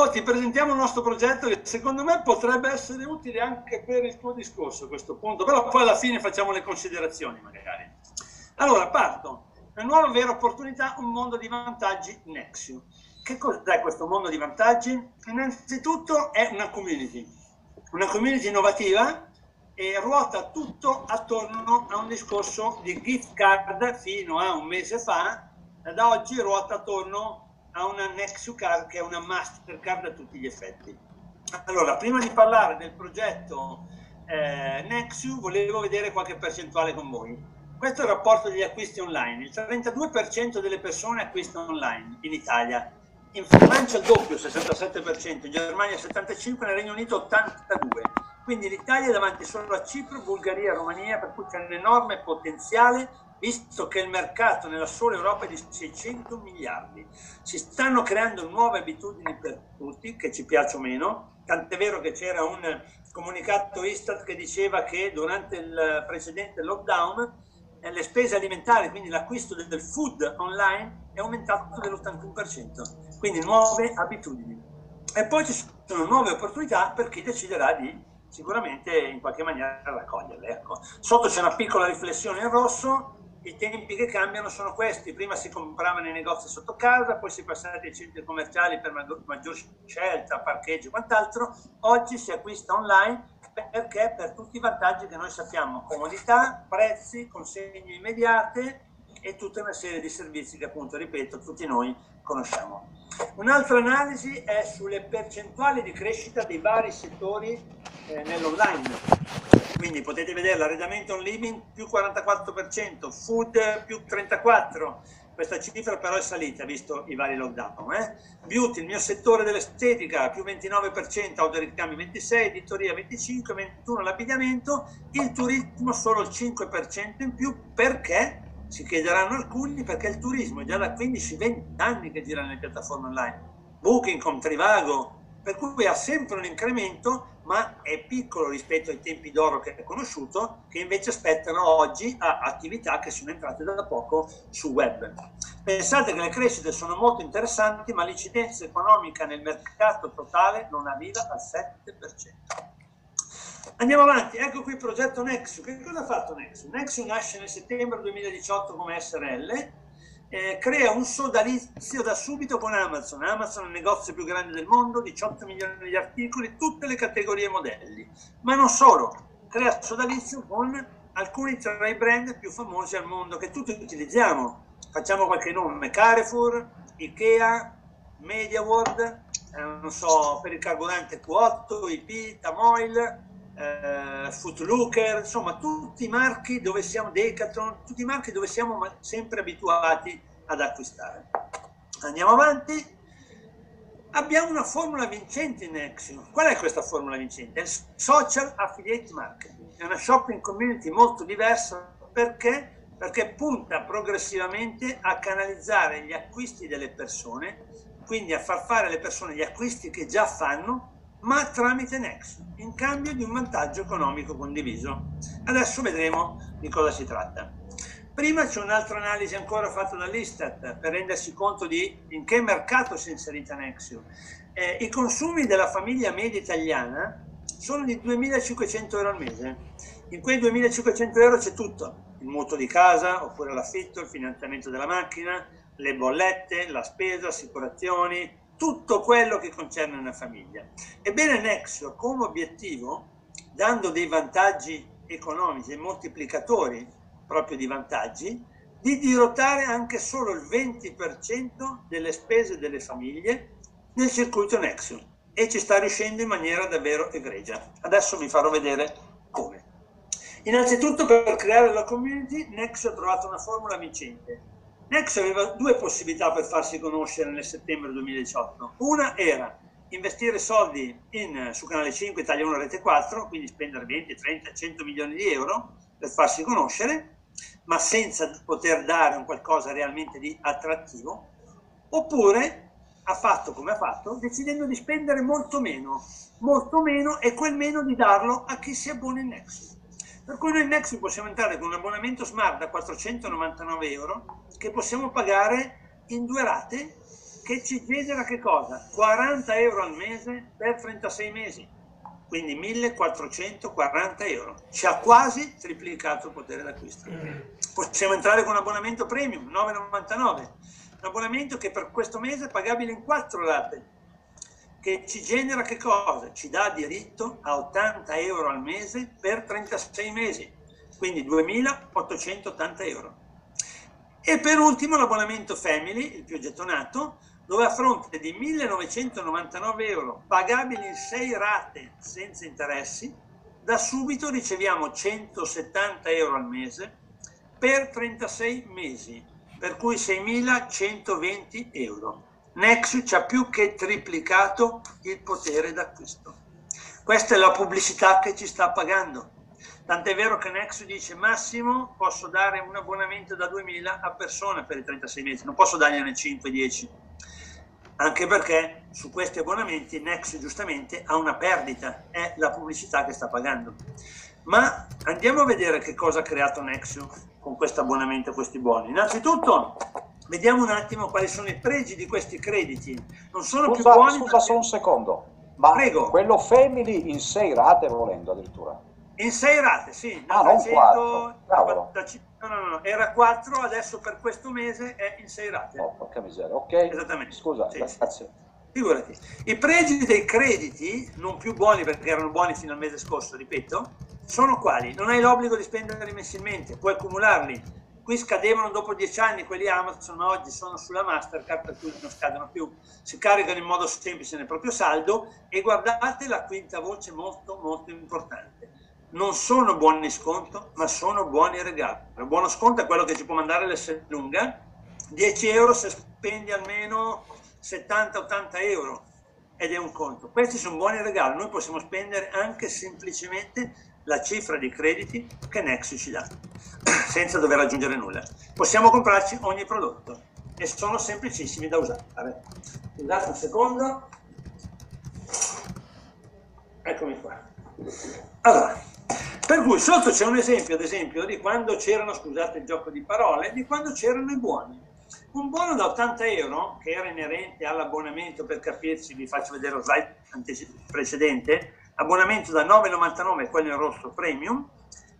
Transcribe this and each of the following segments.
Oh, ti presentiamo il nostro progetto che secondo me potrebbe essere utile anche per il tuo discorso a questo punto, però poi alla fine facciamo le considerazioni magari. Allora, parto. Una nuova vera opportunità, un mondo di vantaggi Nexio. Che cos'è questo mondo di vantaggi? Innanzitutto è una community, una community innovativa e ruota tutto attorno a un discorso di gift card fino a un mese fa, da oggi ruota attorno a una Nexu Card che è una Mastercard a tutti gli effetti. Allora, prima di parlare del progetto eh, Nexu, volevo vedere qualche percentuale con voi. Questo è il rapporto degli acquisti online. Il 32% delle persone acquista online in Italia. In Francia il doppio, 67%, in Germania 75%, nel Regno Unito 82%. Quindi l'Italia è davanti solo a Cipro, Bulgaria, Romania, per cui c'è un enorme potenziale visto che il mercato nella sola Europa è di 600 miliardi. Si stanno creando nuove abitudini per tutti, che ci piace o meno, tant'è vero che c'era un comunicato Istat che diceva che durante il precedente lockdown eh, le spese alimentari, quindi l'acquisto del food online è aumentato dell'81%, quindi nuove abitudini. E poi ci sono nuove opportunità per chi deciderà di sicuramente in qualche maniera raccoglierle. Ecco. Sotto c'è una piccola riflessione in rosso, i tempi che cambiano sono questi, prima si comprava nei negozi sotto casa, poi si è passati ai centri commerciali per maggior scelta, parcheggio e quant'altro, oggi si acquista online perché per tutti i vantaggi che noi sappiamo, comodità, prezzi, consegne immediate e tutta una serie di servizi che appunto, ripeto, tutti noi conosciamo. Un'altra analisi è sulle percentuali di crescita dei vari settori eh, nell'online quindi potete vedere l'arredamento on living più 44%, food più 34%, questa cifra però è salita visto i vari lockdown. Eh? Beauty, il mio settore dell'estetica, più 29%, autoricambi 26%, editoria 25%, 21% l'abbigliamento, il turismo solo il 5% in più perché, si chiederanno alcuni, perché il turismo è già da 15-20 anni che gira nelle piattaforme online. Booking.com, Trivago, per cui ha sempre un incremento, ma è piccolo rispetto ai tempi d'oro che è conosciuto, che invece aspettano oggi a attività che sono entrate da poco sul web. Pensate che le crescite sono molto interessanti, ma l'incidenza economica nel mercato totale non arriva al 7%. Andiamo avanti, ecco qui il progetto Nexu. Che cosa ha fatto Nexu? Nexu nasce nel settembre 2018 come SRL, eh, crea un sodalizio da subito con Amazon. Amazon è il negozio più grande del mondo, 18 milioni di articoli, tutte le categorie e modelli. Ma non solo, crea sodalizio con alcuni tra i brand più famosi al mondo che tutti utilizziamo. Facciamo qualche nome, Carrefour, Ikea, MediaWorld, eh, non so, per il carburante Q8, IP, Tamoil, eh, Footlooker, insomma tutti i marchi dove siamo, Decathlon, tutti i marchi dove siamo sempre abituati ad acquistare. Andiamo avanti. Abbiamo una formula vincente in Nexio. Qual è questa formula vincente? È il Social Affiliate Marketing. È una shopping community molto diversa perché? Perché punta progressivamente a canalizzare gli acquisti delle persone, quindi a far fare alle persone gli acquisti che già fanno ma tramite Next, in cambio di un vantaggio economico condiviso. Adesso vedremo di cosa si tratta. Prima c'è un'altra analisi ancora fatta dall'Istat per rendersi conto di in che mercato si è inserita Nexio. Eh, I consumi della famiglia media italiana sono di 2.500 euro al mese. In quei 2.500 euro c'è tutto, il mutuo di casa oppure l'affitto, il finanziamento della macchina, le bollette, la spesa, assicurazioni, tutto quello che concerne una famiglia. Ebbene Nexo come obiettivo, dando dei vantaggi economici, moltiplicatori proprio di vantaggi, di dirottare anche solo il 20% delle spese delle famiglie nel circuito Nexo e ci sta riuscendo in maniera davvero egregia. Adesso vi farò vedere come. Innanzitutto per creare la community Nexo ha trovato una formula vincente Nex aveva due possibilità per farsi conoscere nel settembre 2018. Una era investire soldi in, su Canale 5, Italia 1, Rete 4, quindi spendere 20, 30, 100 milioni di euro per farsi conoscere, ma senza poter dare un qualcosa realmente di attrattivo, oppure ha fatto come ha fatto, decidendo di spendere molto meno, molto meno e quel meno di darlo a chi si abbona in Nexus. Per cui noi in Nexus possiamo entrare con un abbonamento smart da 499 euro che possiamo pagare in due rate che ci genera che cosa? 40 euro al mese per 36 mesi, quindi 1440 euro. Ci ha quasi triplicato il potere d'acquisto. Possiamo entrare con un abbonamento premium, 9,99. Un abbonamento che per questo mese è pagabile in 4 rate, che ci genera che cosa? Ci dà diritto a 80 euro al mese per 36 mesi, quindi 2880 euro. E per ultimo l'abbonamento Family, il più gettonato, dove a fronte di 1999 euro pagabili in 6 rate senza interessi, da subito riceviamo 170 euro al mese per 36 mesi, per cui 6.120 euro. Nexus ha più che triplicato il potere d'acquisto. Questa è la pubblicità che ci sta pagando. Tant'è vero che Nexus dice Massimo posso dare un abbonamento da 2000 a persona per i 36 mesi, non posso dargliene 5-10. Anche perché su questi abbonamenti Nexus giustamente ha una perdita, è la pubblicità che sta pagando. Ma andiamo a vedere che cosa ha creato Nexus con questo abbonamento e questi buoni. Innanzitutto vediamo un attimo quali sono i pregi di questi crediti. Non sono scusa, più buoni. Scusa solo un secondo, ma Prego. quello Family in 6 rate volendo addirittura. In sei rate, sì. Da ah, 300, non da, no, no, no, era 4, adesso per questo mese è in sei rate. Oh, porca miseria, ok. Esattamente. Scusa, sì, grazie. Figurati. I pregi dei crediti, non più buoni perché erano buoni fino al mese scorso, ripeto, sono quali? Non hai l'obbligo di spenderli mensilmente, puoi accumularli. Qui scadevano dopo dieci anni, quelli Amazon oggi sono sulla Mastercard per cui non scadono più. Si caricano in modo semplice nel proprio saldo e guardate la quinta voce molto molto importante non sono buoni sconto, ma sono buoni regali. Il buono sconto è quello che ci può mandare l'S lunga, 10 euro se spendi almeno 70-80 euro ed è un conto. Questi sono buoni regali, noi possiamo spendere anche semplicemente la cifra di crediti che Nexus ci dà, senza dover aggiungere nulla. Possiamo comprarci ogni prodotto e sono semplicissimi da usare. Scusate un secondo. Eccomi qua. Allora, per cui sotto c'è un esempio, ad esempio, di quando c'erano, scusate il gioco di parole, di quando c'erano i buoni. Un buono da 80 euro, che era inerente all'abbonamento, per capirci, vi faccio vedere lo slide precedente, abbonamento da 9,99, quello in rosso premium,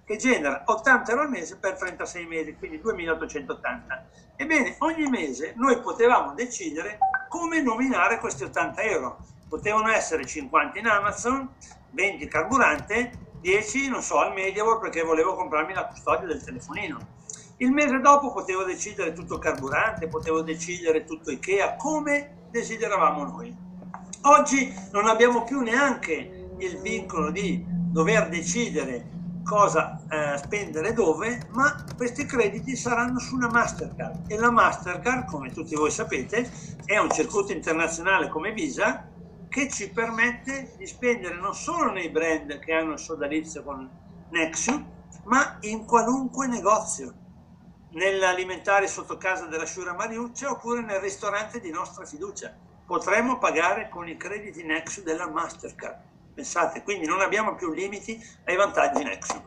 che genera 80 euro al mese per 36 mesi, quindi 2880. Ebbene, ogni mese noi potevamo decidere come nominare questi 80 euro. Potevano essere 50 in Amazon, 20 carburante, 10, non so, al Mediaworld perché volevo comprarmi la custodia del telefonino. Il mese dopo potevo decidere tutto carburante, potevo decidere tutto Ikea, come desideravamo noi. Oggi non abbiamo più neanche il vincolo di dover decidere cosa eh, spendere dove, ma questi crediti saranno su una Mastercard e la Mastercard, come tutti voi sapete, è un circuito internazionale come Visa che ci permette di spendere non solo nei brand che hanno il sodalizio con Nexus, ma in qualunque negozio, nell'alimentare sotto casa della Shura Mariuccia oppure nel ristorante di nostra fiducia. Potremmo pagare con i crediti Nexus della Mastercard. Pensate, quindi non abbiamo più limiti ai vantaggi Nexus.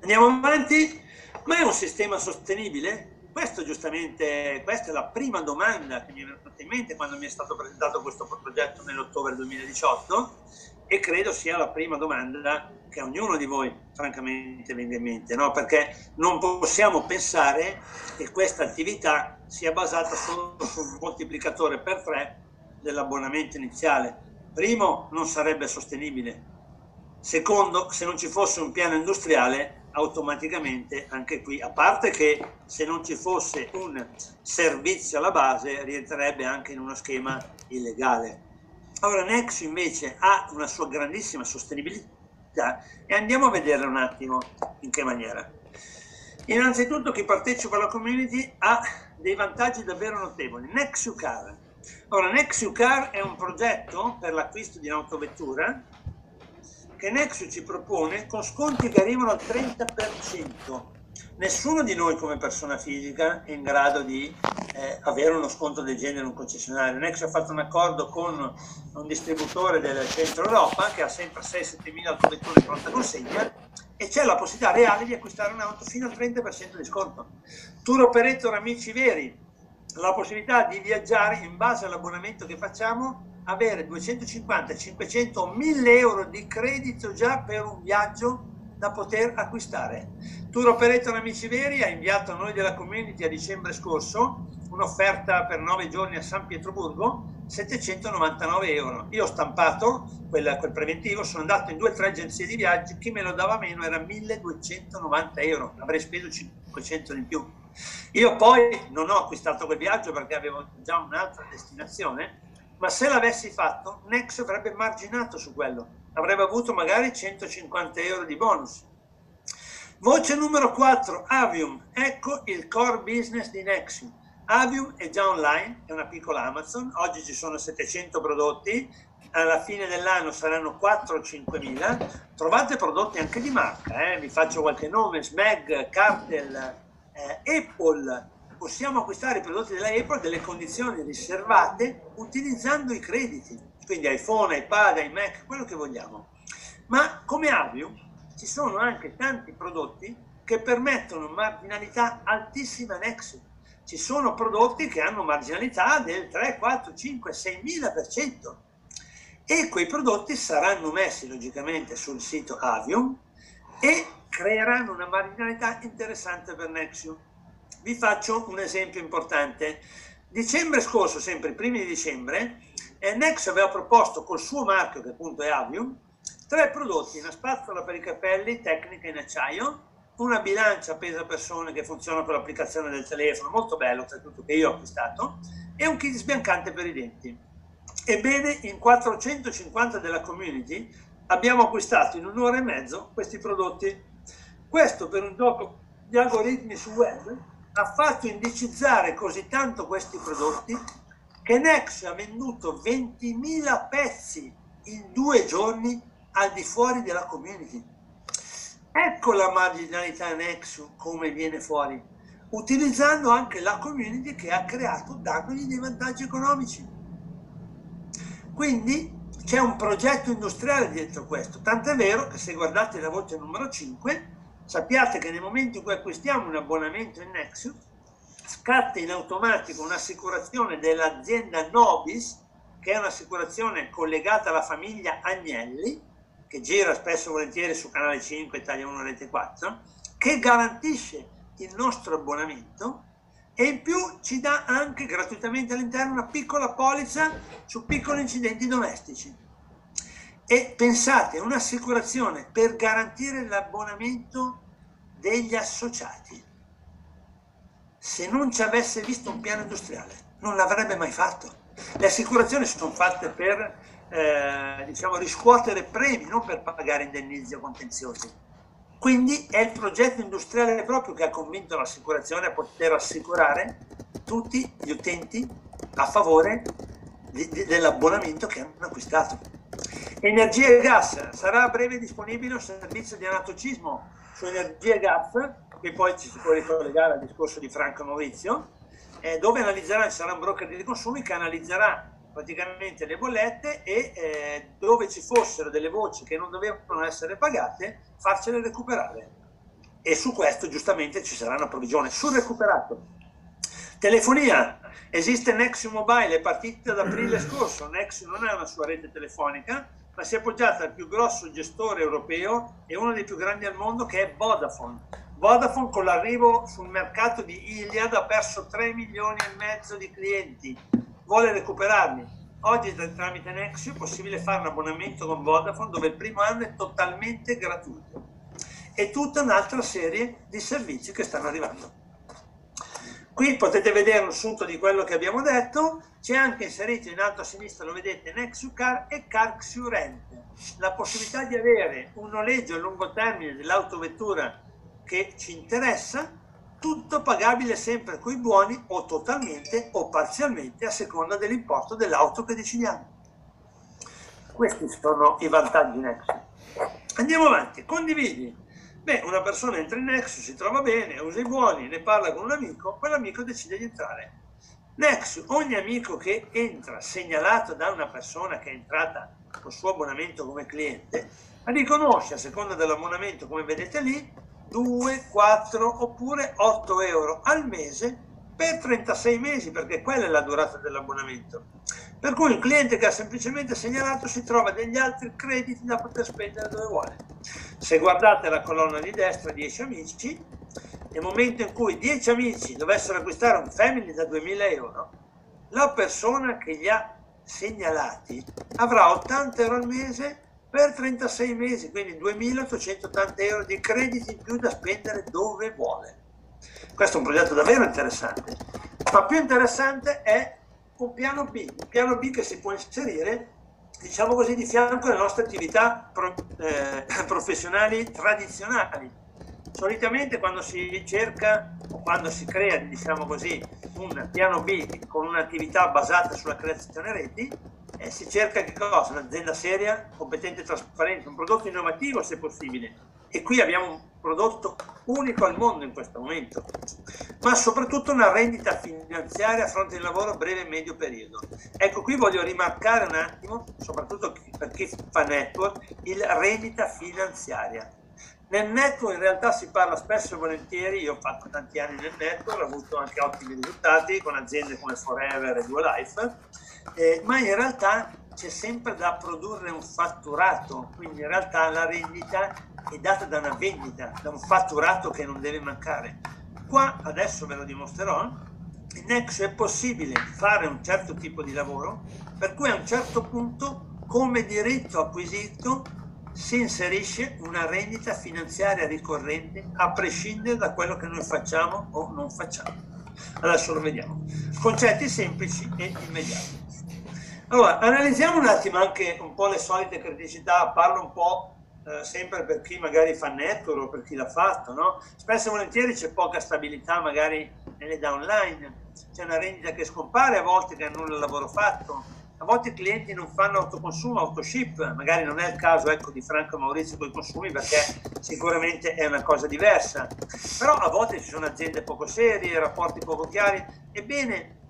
Andiamo avanti, ma è un sistema sostenibile? Questo giustamente, questa è la prima domanda che mi è venuta in mente quando mi è stato presentato questo progetto nell'ottobre 2018 e credo sia la prima domanda che ognuno di voi francamente venga in mente, no? perché non possiamo pensare che questa attività sia basata solo sul moltiplicatore per tre dell'abbonamento iniziale. Primo, non sarebbe sostenibile. Secondo, se non ci fosse un piano industriale, automaticamente anche qui, a parte che se non ci fosse un servizio alla base rientrerebbe anche in uno schema illegale. Ora Nexo invece ha una sua grandissima sostenibilità e andiamo a vedere un attimo in che maniera. Innanzitutto chi partecipa alla community ha dei vantaggi davvero notevoli. Nexucar. Ora Nexucar è un progetto per l'acquisto di un'autovettura che Nexus ci propone con sconti che arrivano al 30%. Nessuno di noi come persona fisica è in grado di eh, avere uno sconto del genere in un concessionario. Nexus ha fatto un accordo con un distributore del centro Europa che ha sempre 6-7 mila autovetture pronta consegna e c'è la possibilità reale di acquistare un'auto fino al 30% di sconto. Tour operator amici veri, la possibilità di viaggiare in base all'abbonamento che facciamo, avere 250, 500, 1000 euro di credito già per un viaggio da poter acquistare. Tour Operator Amici Veri ha inviato a noi della community a dicembre scorso un'offerta per 9 giorni a San Pietroburgo 799 euro. Io ho stampato quel, quel preventivo, sono andato in due o tre agenzie di viaggio, chi me lo dava meno era 1290 euro, avrei speso 500 in più. Io poi non ho acquistato quel viaggio perché avevo già un'altra destinazione, ma se l'avessi fatto, Nex avrebbe marginato su quello, avrebbe avuto magari 150 euro di bonus. Voce numero 4, Avium, ecco il core business di Nexium Avium è già online, è una piccola Amazon, oggi ci sono 700 prodotti, alla fine dell'anno saranno 4 o 5 mila, trovate prodotti anche di marca, eh? vi faccio qualche nome, Smeg, Cartel, eh, Apple, possiamo acquistare i prodotti della Apple a delle condizioni riservate utilizzando i crediti, quindi iPhone, iPad, iMac, quello che vogliamo. Ma come Avium ci sono anche tanti prodotti che permettono marginalità altissima Nexus ci sono prodotti che hanno marginalità del 3, 4, 5, 6 mila per cento e quei prodotti saranno messi logicamente sul sito Avium e creeranno una marginalità interessante per Nexium. Vi faccio un esempio importante. Dicembre scorso, sempre i primi di dicembre, eh, Nex aveva proposto col suo marchio, che appunto è Avium, tre prodotti, una spazzola per i capelli tecnica in acciaio, una bilancia pesa persone che funziona con l'applicazione del telefono, molto bello, oltretutto che io ho acquistato, e un kit sbiancante per i denti. Ebbene, in 450 della community abbiamo acquistato in un'ora e mezzo questi prodotti. Questo per un gioco di algoritmi su web ha fatto indicizzare così tanto questi prodotti che Nex ha venduto 20.000 pezzi in due giorni al di fuori della community. Ecco la marginalità Nexus come viene fuori, utilizzando anche la community che ha creato dandogli dei vantaggi economici. Quindi c'è un progetto industriale dietro questo, tant'è vero che se guardate la voce numero 5, sappiate che nel momento in cui acquistiamo un abbonamento in Nexus, scatta in automatico un'assicurazione dell'azienda Nobis, che è un'assicurazione collegata alla famiglia Agnelli, che gira spesso e volentieri su Canale 5, Italia 1, Rete 4, che garantisce il nostro abbonamento e in più ci dà anche gratuitamente all'interno una piccola polizza su piccoli incidenti domestici. E pensate, un'assicurazione per garantire l'abbonamento degli associati. Se non ci avesse visto un piano industriale, non l'avrebbe mai fatto. Le assicurazioni sono fatte per eh, diciamo, riscuotere premi, non per pagare indennizi o contenziosi. Quindi è il progetto industriale proprio che ha convinto l'assicurazione a poter assicurare tutti gli utenti a favore di, di, dell'abbonamento che hanno acquistato. Energia e gas sarà a breve disponibile un servizio di anatocismo su energia e gas, che poi ci si può ricollegare al discorso di Franco Maurizio, eh, dove analizzerà, ci sarà un broker di consumi che analizzerà praticamente le bollette e eh, dove ci fossero delle voci che non dovevano essere pagate, farcele recuperare. E su questo giustamente ci sarà una provvigione sul recuperato. Telefonia, esiste Nexium Mobile, è partita ad aprile scorso, Nexium non è una sua rete telefonica, ma si è appoggiata al più grosso gestore europeo e uno dei più grandi al mondo che è Vodafone. Vodafone con l'arrivo sul mercato di Iliad ha perso 3 milioni e mezzo di clienti, vuole recuperarli. Oggi tramite Nexio è possibile fare un abbonamento con Vodafone dove il primo anno è totalmente gratuito e tutta un'altra serie di servizi che stanno arrivando. Qui potete vedere un sunto di quello che abbiamo detto, c'è anche inserito in alto a sinistra, lo vedete, Nexu Car e Rent, la possibilità di avere un noleggio a lungo termine dell'autovettura che ci interessa tutto pagabile sempre coi buoni o totalmente o parzialmente a seconda dell'importo dell'auto che decidiamo. Questi sono i vantaggi Nexus. Andiamo avanti, condividi. Beh, una persona entra in Nexus, si trova bene, usa i buoni, ne parla con un amico, quell'amico decide di entrare. Nexus, ogni amico che entra segnalato da una persona che è entrata col suo abbonamento come cliente, riconosce a seconda dell'abbonamento, come vedete lì, 2, 4 oppure 8 euro al mese per 36 mesi, perché quella è la durata dell'abbonamento. Per cui un cliente che ha semplicemente segnalato si trova degli altri crediti da poter spendere dove vuole. Se guardate la colonna di destra 10 amici, nel momento in cui 10 amici dovessero acquistare un family da 2000 euro, la persona che li ha segnalati avrà 80 euro al mese per 36 mesi, quindi 2.880 euro di crediti in più da spendere dove vuole. Questo è un progetto davvero interessante, ma più interessante è un piano B, un piano B che si può inserire, diciamo così, di fianco alle nostre attività pro, eh, professionali tradizionali. Solitamente quando si cerca o quando si crea, diciamo così, un piano B con un'attività basata sulla creazione reti, eh, si cerca che cosa? Un'azienda seria, competente e trasparente, un prodotto innovativo se possibile. E qui abbiamo un prodotto unico al mondo in questo momento, ma soprattutto una rendita finanziaria a fronte del lavoro a breve e medio periodo. Ecco, qui voglio rimarcare un attimo, soprattutto per chi fa network, il rendita finanziaria. Nel network in realtà si parla spesso e volentieri, io ho fatto tanti anni nel network, ho avuto anche ottimi risultati con aziende come Forever e Dual Life, eh, ma in realtà c'è sempre da produrre un fatturato, quindi in realtà la rendita è data da una vendita, da un fatturato che non deve mancare. Qua adesso ve lo dimostrerò, in Nexo è possibile fare un certo tipo di lavoro, per cui a un certo punto come diritto acquisito si inserisce una rendita finanziaria ricorrente a prescindere da quello che noi facciamo o non facciamo. Adesso lo vediamo. Concetti semplici e immediati. Allora, analizziamo un attimo anche un po' le solite criticità, parlo un po' eh, sempre per chi magari fa network o per chi l'ha fatto, no? Spesso e volentieri c'è poca stabilità magari nelle downline, c'è una rendita che scompare, a volte che annulla il lavoro fatto, a volte i clienti non fanno autoconsumo, autoship, magari non è il caso ecco, di Franco Maurizio con i consumi perché sicuramente è una cosa diversa, però a volte ci sono aziende poco serie, rapporti poco chiari, ebbene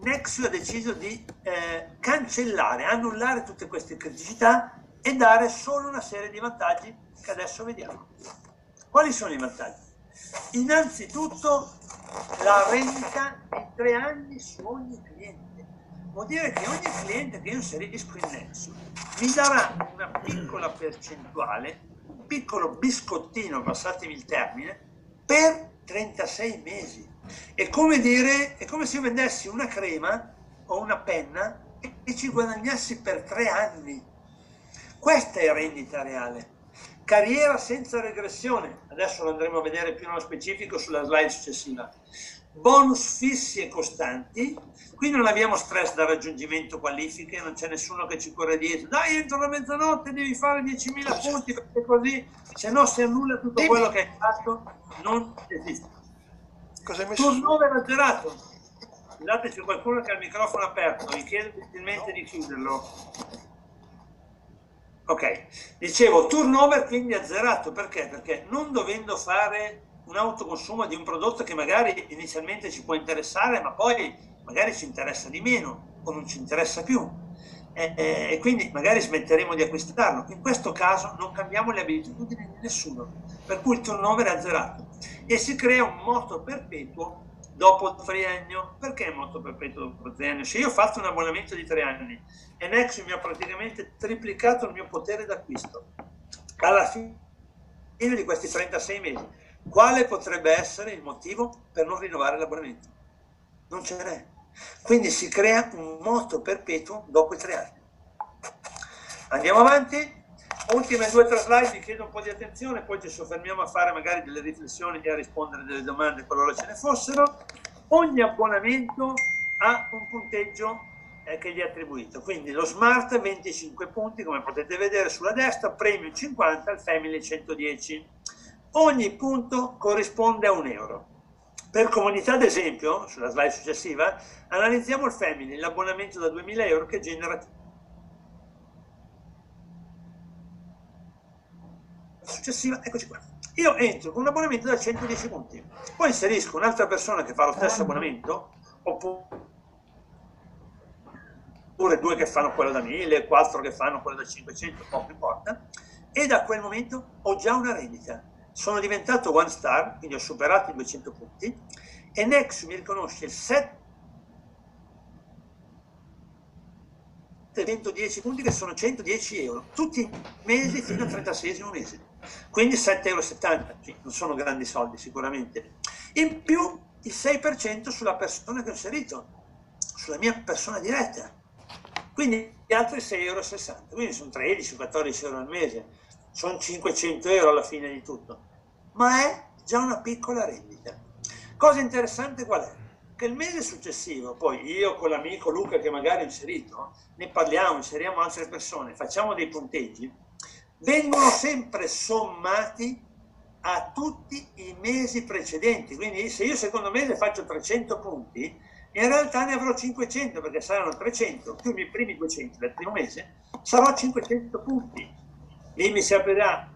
Nexus ha deciso di eh, cancellare, annullare tutte queste criticità e dare solo una serie di vantaggi che adesso vediamo. Quali sono i vantaggi? Innanzitutto la rendita di tre anni su ogni cliente. Vuol dire che ogni cliente che io inserisco in Nexus mi darà una piccola percentuale, un piccolo biscottino, passatemi il termine, per 36 mesi. È come dire, è come se io vendessi una crema o una penna e ci guadagnassi per tre anni. Questa è rendita reale. Carriera senza regressione, adesso lo andremo a vedere più nello specifico sulla slide successiva. Bonus fissi e costanti, qui non abbiamo stress da raggiungimento qualifiche, non c'è nessuno che ci corre dietro. Dai, entro la mezzanotte devi fare 10.000 punti perché così, se no si annulla tutto quello che hai fatto, non esiste. Cosa hai messo? Turnover azzerato. Scusate, c'è qualcuno che ha il microfono aperto, mi chiedo gentilmente no. di chiuderlo. Ok, dicevo turnover quindi azzerato, perché? Perché non dovendo fare un autoconsumo di un prodotto che magari inizialmente ci può interessare, ma poi magari ci interessa di meno o non ci interessa più. E, e, e quindi magari smetteremo di acquistarlo. In questo caso non cambiamo le abitudini di nessuno, per cui il turnover è azzerato e si crea un moto perpetuo dopo il triennio. Perché moto perpetuo dopo il triennio? Se io ho fatto un abbonamento di tre anni e Nexus mi ha praticamente triplicato il mio potere d'acquisto, alla fine di questi 36 mesi, quale potrebbe essere il motivo per non rinnovare l'abbonamento? Non ce n'è. Quindi si crea un moto perpetuo dopo i tre anni. Andiamo avanti. Ultime due o tre slide, vi chiedo un po' di attenzione, poi ci soffermiamo a fare magari delle riflessioni e a rispondere delle domande qualora ce ne fossero. Ogni abbonamento ha un punteggio eh, che gli è attribuito, quindi lo Smart 25 punti, come potete vedere sulla destra, Premium 50, il Family 110. Ogni punto corrisponde a un euro. Per comunità, ad esempio, sulla slide successiva, analizziamo il Family, l'abbonamento da 2000 euro che genera successiva, eccoci qua. Io entro con un abbonamento da 110 punti, poi inserisco un'altra persona che fa lo stesso abbonamento, oppure due che fanno quello da 1000, quattro che fanno quello da 500, poco importa, e da quel momento ho già una rendita. Sono diventato one star, quindi ho superato i 200 punti, e Nexus mi riconosce il 7 110 punti che sono 110 euro tutti i mesi fino al 36 mese quindi 7,70 euro non sono grandi soldi sicuramente. In più il 6% sulla persona che ho inserito sulla mia persona diretta. Quindi gli altri 6,60 euro quindi sono 13-14 euro al mese. Sono 500 euro alla fine di tutto. Ma è già una piccola rendita. Cosa interessante qual è? che il mese successivo, poi io con l'amico Luca che magari ho inserito, ne parliamo, inseriamo altre persone, facciamo dei punteggi, vengono sempre sommati a tutti i mesi precedenti. Quindi se io secondo mese faccio 300 punti, in realtà ne avrò 500 perché saranno 300 più i miei primi 200 del primo mese, sarò 500 punti. Lì mi si aprirà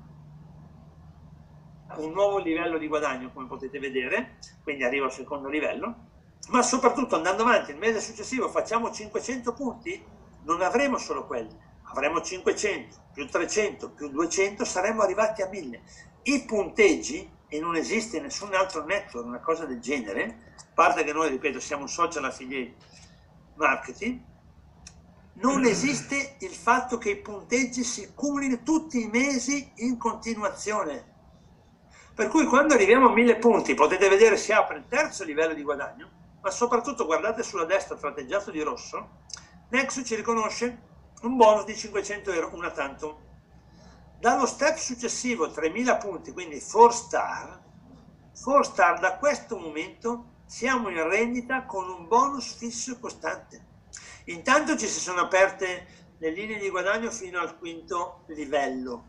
un nuovo livello di guadagno, come potete vedere, quindi arrivo al secondo livello ma soprattutto andando avanti il mese successivo facciamo 500 punti, non avremo solo quelli, avremo 500 più 300 più 200, saremmo arrivati a 1000. I punteggi, e non esiste nessun altro network, una cosa del genere, a parte che noi, ripeto, siamo un social affiliate marketing, non esiste il fatto che i punteggi si cumulino tutti i mesi in continuazione. Per cui quando arriviamo a 1000 punti, potete vedere si apre il terzo livello di guadagno, ma soprattutto guardate sulla destra tratteggiato di rosso, Nexus ci riconosce un bonus di 500 euro, una tanto. Dallo step successivo, 3000 punti, quindi 4 star, 4 star da questo momento siamo in rendita con un bonus fisso costante. Intanto ci si sono aperte le linee di guadagno fino al quinto livello,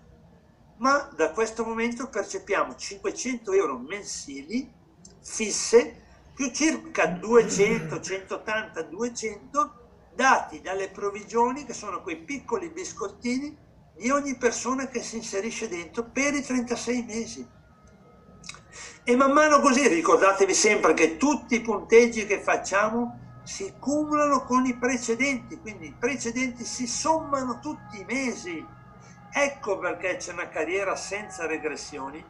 ma da questo momento percepiamo 500 euro mensili fisse più circa 200, 180, 200 dati dalle provvigioni che sono quei piccoli biscottini di ogni persona che si inserisce dentro per i 36 mesi. E man mano così ricordatevi sempre che tutti i punteggi che facciamo si cumulano con i precedenti, quindi i precedenti si sommano tutti i mesi. Ecco perché c'è una carriera senza regressioni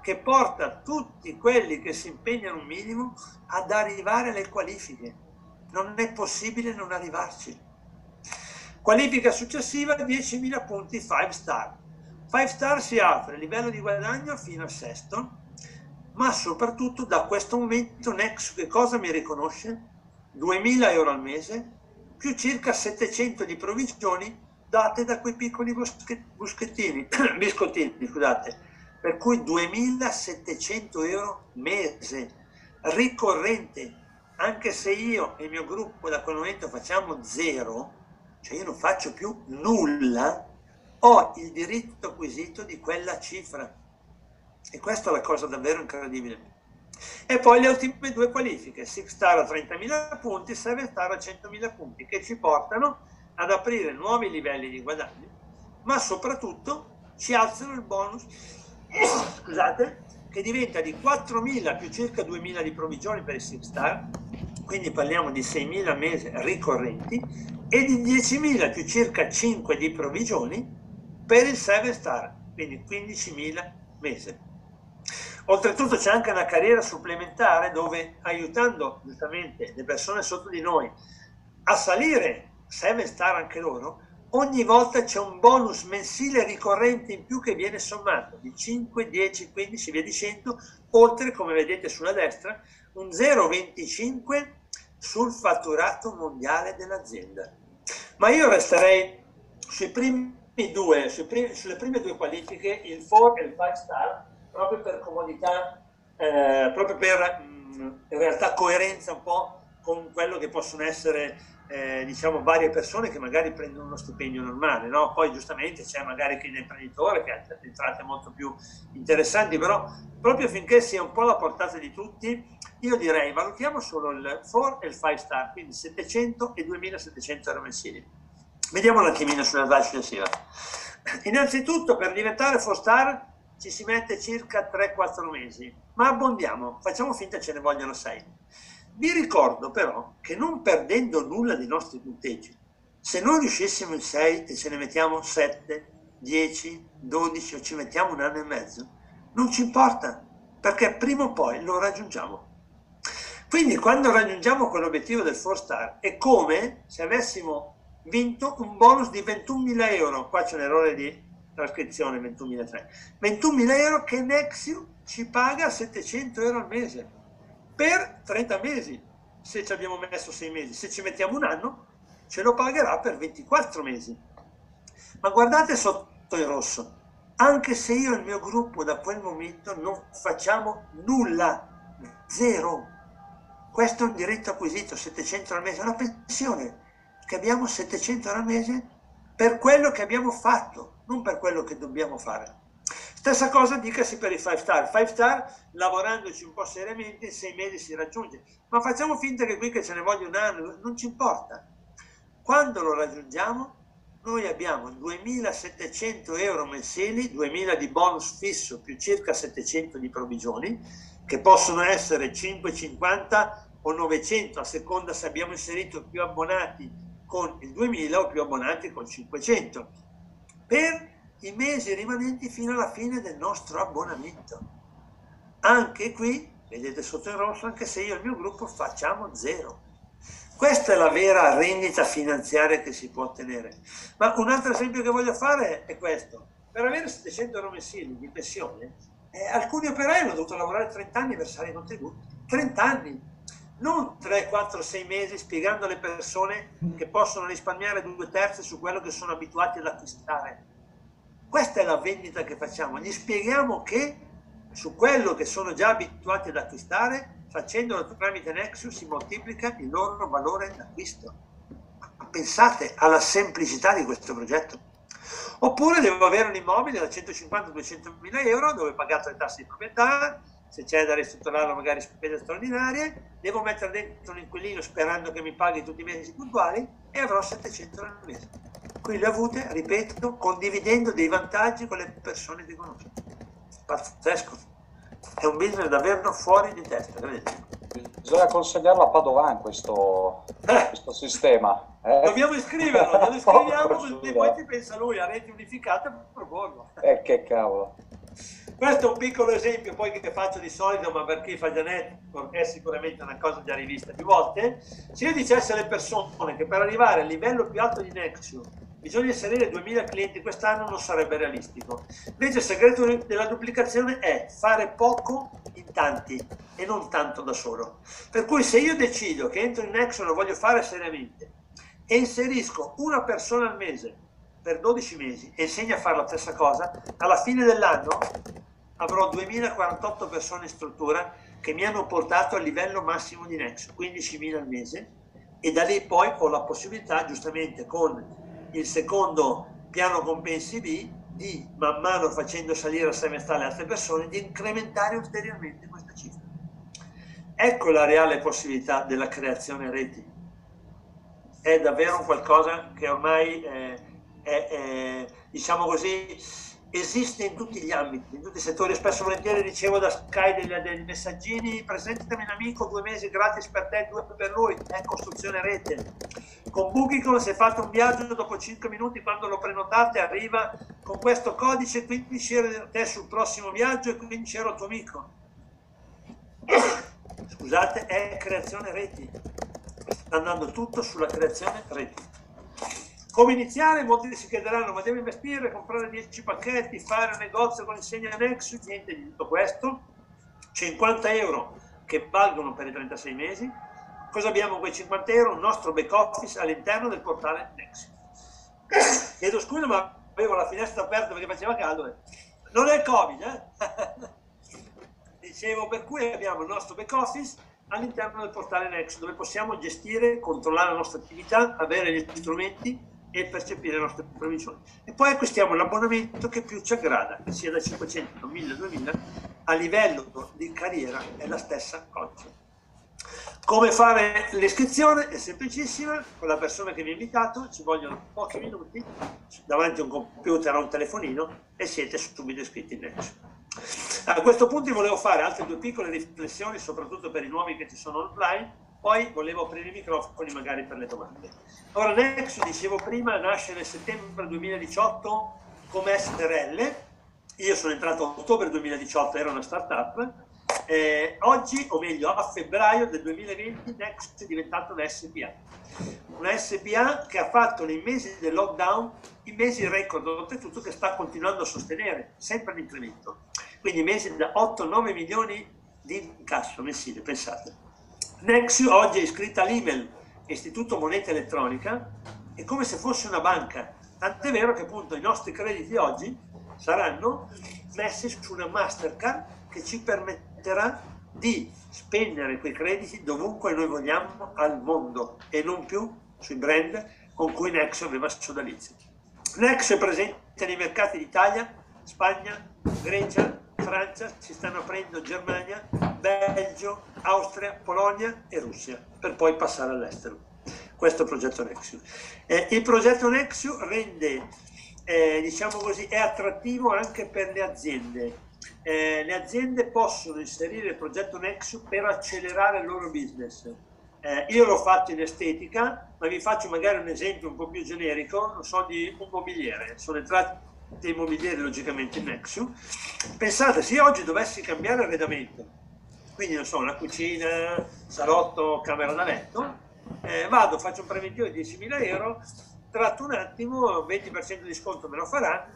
che porta tutti quelli che si impegnano un minimo ad arrivare alle qualifiche. Non è possibile non arrivarci. Qualifica successiva 10.000 punti 5 star. 5 star si apre a livello di guadagno fino al sesto, ma soprattutto da questo momento Nexus che cosa mi riconosce? 2.000 euro al mese più circa 700 di provvigioni date da quei piccoli buschettini, biscottini, scusate, per cui 2.700 euro mese ricorrente, anche se io e il mio gruppo da quel momento facciamo zero, cioè io non faccio più nulla, ho il diritto acquisito di quella cifra. E questa è la cosa davvero incredibile. E poi le ultime due qualifiche, 6 star a 30.000 punti, 7 star a 100.000 punti, che ci portano ad aprire nuovi livelli di guadagno, ma soprattutto ci alzano il bonus scusate, che diventa di 4.000 più circa 2.000 di provvigioni per il 6 star, quindi parliamo di 6.000 mesi ricorrenti, e di 10.000 più circa 5 di provvigioni per il 7 star, quindi 15.000 mesi. Oltretutto c'è anche una carriera supplementare dove aiutando giustamente le persone sotto di noi a salire 7 star anche loro, ogni volta c'è un bonus mensile ricorrente in più che viene sommato di 5, 10, 15, via dicendo, oltre, come vedete sulla destra, un 0,25 sul fatturato mondiale dell'azienda. Ma io resterei sui primi due, sui primi, sulle prime due qualifiche, il 4 e il 5 star, proprio per comodità, eh, proprio per mh, mm, in realtà coerenza un po' con quello che possono essere eh, diciamo varie persone che magari prendono uno stipendio normale, no? poi giustamente c'è magari chi è imprenditore che ha entrate molto più interessanti, però proprio finché sia un po' alla portata di tutti, io direi valutiamo solo il 4 e il 5 star, quindi 700 e 2700 euro mensili. Vediamo un attimino sulla slide successiva. Innanzitutto per diventare 4 star ci si mette circa 3-4 mesi, ma abbondiamo, facciamo finta ce ne vogliono 6 vi ricordo però che non perdendo nulla dei nostri punteggi, se noi riuscissimo in 6 e ce ne mettiamo 7, 10, 12 o ci mettiamo un anno e mezzo, non ci importa, perché prima o poi lo raggiungiamo. Quindi quando raggiungiamo quell'obiettivo del 4 star è come se avessimo vinto un bonus di 21.000 euro, qua c'è un errore di trascrizione 21.000 21.000 euro che Nexiu ci paga 700 euro al mese per 30 mesi, se ci abbiamo messo 6 mesi, se ci mettiamo un anno ce lo pagherà per 24 mesi. Ma guardate sotto il rosso, anche se io e il mio gruppo da quel momento non facciamo nulla, zero. Questo è un diritto acquisito, 700 al mese, una pensione che abbiamo 700 al mese per quello che abbiamo fatto, non per quello che dobbiamo fare. Stessa cosa dicasi per i 5 star. 5 star, lavorandoci un po' seriamente, in 6 mesi si raggiunge. Ma facciamo finta che qui che ce ne voglia un anno, non ci importa. Quando lo raggiungiamo, noi abbiamo 2.700 euro mensili, 2.000 di bonus fisso più circa 700 di provvigioni, che possono essere 5,50 o 900 a seconda se abbiamo inserito più abbonati con il 2.000 o più abbonati con 500, per i mesi rimanenti fino alla fine del nostro abbonamento. Anche qui, vedete sotto in rosso, anche se io e il mio gruppo facciamo zero. Questa è la vera rendita finanziaria che si può ottenere. Ma un altro esempio che voglio fare è questo. Per avere 700 euro mensili di pensione, eh, alcuni operai hanno dovuto lavorare 30 anni per salire i contributi. 30 anni! Non 3, 4, 6 mesi spiegando alle persone che possono risparmiare due terzi su quello che sono abituati ad acquistare. Questa è la vendita che facciamo. Gli spieghiamo che su quello che sono già abituati ad acquistare facendolo tramite Nexus si moltiplica il loro valore d'acquisto. Pensate alla semplicità di questo progetto. Oppure devo avere un immobile da 150-200 mila euro dove ho pagato le tasse di proprietà, se c'è da ristrutturarlo magari spese straordinarie, devo mettere dentro un inquilino sperando che mi paghi tutti i mesi puntuali e avrò 700 euro al mese. Qui le ho avute, ripeto, condividendo dei vantaggi con le persone che conosco. Pazzesco è un business davvero fuori di testa, vedete? Bisogna consegnarlo a Padovan questo, eh. questo sistema. Eh? Dobbiamo iscriverlo, lo iscriviamo così poi ci pensa lui a reti unificate per proporlo. Eh, che cavolo. Questo è un piccolo esempio poi che faccio di solito, ma per chi fa network è sicuramente una cosa già rivista più volte. Se io dicessi alle persone che per arrivare al livello più alto di Nexus bisogna inserire 2000 clienti quest'anno non sarebbe realistico. Invece il segreto della duplicazione è fare poco in tanti e non tanto da solo. Per cui se io decido che entro in Nexo e lo voglio fare seriamente e inserisco una persona al mese per 12 mesi e insegno a fare la stessa cosa, alla fine dell'anno avrò 2048 persone in struttura che mi hanno portato al livello massimo di Nexo, 15.000 al mese, e da lì poi ho la possibilità, giustamente con il secondo piano compensi B di man mano facendo salire a semestrale altre persone di incrementare ulteriormente questa cifra. Ecco la reale possibilità della creazione reti. È davvero qualcosa che ormai è, è, è diciamo così, esiste in tutti gli ambiti, in tutti i settori. Spesso volentieri ricevo da Sky degli, dei messaggini, presentami un amico, due mesi gratis per te, due per lui, è costruzione rete. Con Bookicon si è fatto un viaggio dopo 5 minuti quando lo prenotate, arriva con questo codice, 15 euro te sul prossimo viaggio e 15 euro tuo amico. Scusate, è creazione reti. Sta andando tutto sulla creazione reti. Come iniziare? Molti si chiederanno, ma devo investire, comprare 10 pacchetti, fare un negozio con insegna Nexus? Niente di tutto questo. 50 euro che valgono per i 36 mesi. Cosa abbiamo quei 50 euro? Un nostro back office all'interno del portale Nexus. Chiedo scusa, ma avevo la finestra aperta perché faceva caldo. Eh. Non è il Covid, eh? Dicevo, per cui abbiamo il nostro back office all'interno del portale Nexus, dove possiamo gestire, controllare la nostra attività, avere gli strumenti e percepire le nostre provvigioni. E poi acquistiamo l'abbonamento che più ci aggrada, che sia da 500, 1000, 2000, a livello di carriera è la stessa cosa. Come fare l'iscrizione? È semplicissima, con la persona che vi ha invitato ci vogliono pochi minuti davanti a un computer o un telefonino e siete subito iscritti in Nexo. A questo punto volevo fare altre due piccole riflessioni, soprattutto per i nuovi che ci sono online, poi volevo aprire i microfoni magari per le domande. Ora Nexus, dicevo prima, nasce nel settembre 2018 come SRL, io sono entrato a ottobre 2018, era una startup, Eh, oggi, o meglio a febbraio del 2020, Next è diventato una SPA. Una SPA che ha fatto nei mesi del lockdown i mesi record, oltretutto che sta continuando a sostenere sempre l'incremento. Quindi mesi da 8-9 milioni di incasso mensile, pensate. Nexiu oggi è iscritta all'email Istituto Moneta Elettronica, è come se fosse una banca, tant'è vero che appunto i nostri crediti oggi saranno messi su una Mastercard che ci permetterà di spendere quei crediti dovunque noi vogliamo al mondo e non più sui brand con cui Nexo aveva sodalizio. Nexo è presente nei mercati d'Italia, Spagna, Grecia, Francia, si stanno aprendo Germania, Belgio, Austria, Polonia e Russia, per poi passare all'estero. Questo è il progetto Nexiu. Eh, il progetto Nexiu rende, eh, diciamo così, è attrattivo anche per le aziende. Eh, le aziende possono inserire il progetto Nexiu per accelerare il loro business. Eh, io l'ho fatto in estetica, ma vi faccio magari un esempio un po' più generico, non so, di un mobiliere. Sono entrati dei mobilieri logicamente in Nexu. Pensate, se oggi dovessi cambiare arredamento, quindi non so, una cucina, salotto, camera da letto, eh, vado, faccio un preventivo di 10.000 euro, tratto un attimo, 20% di sconto me lo farà,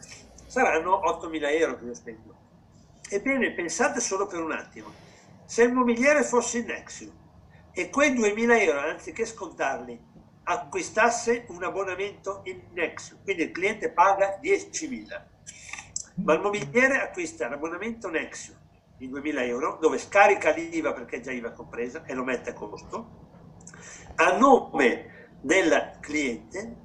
saranno 8.000 euro che io spendo. Ebbene, pensate solo per un attimo, se il mobiliere fosse in Nexu e quei 2.000 euro, anziché scontarli, acquistasse un abbonamento in Nexus, quindi il cliente paga 10.000, ma il mobiliere acquista l'abbonamento Nexus di 2.000 euro, dove scarica l'IVA perché è già IVA compresa e lo mette a costo, a nome del cliente,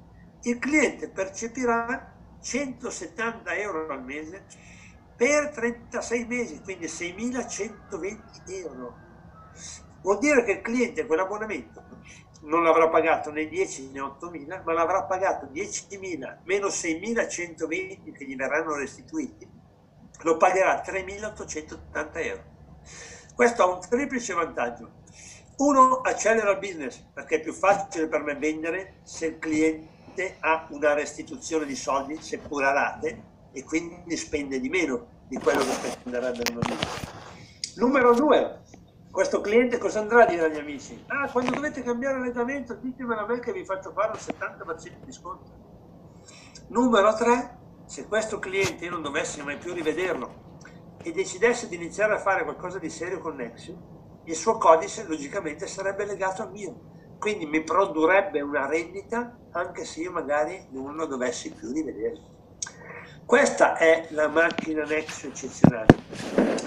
il cliente percepirà 170 euro al mese per 36 mesi, quindi 6.120 euro. Vuol dire che il cliente quell'abbonamento non l'avrà pagato né 10 né 8.000, ma l'avrà pagato 10.000 meno 6.120 che gli verranno restituiti, lo pagherà 3.880 euro. Questo ha un triplice vantaggio. Uno, accelera il business perché è più facile per me vendere se il cliente ha una restituzione di soldi, seppur a rate, e quindi spende di meno di quello che spenderebbe in una business. Numero due, questo cliente cosa andrà a dire agli amici? Ah, quando dovete cambiare arredamento ditemelo a me che vi faccio fare un 70% di sconto. Numero 3, se questo cliente io non dovessi mai più rivederlo e decidesse di iniziare a fare qualcosa di serio con Nexio, il suo codice logicamente sarebbe legato al mio, quindi mi produrrebbe una rendita anche se io magari non lo dovessi più rivedere. Questa è la macchina Nexio eccezionale.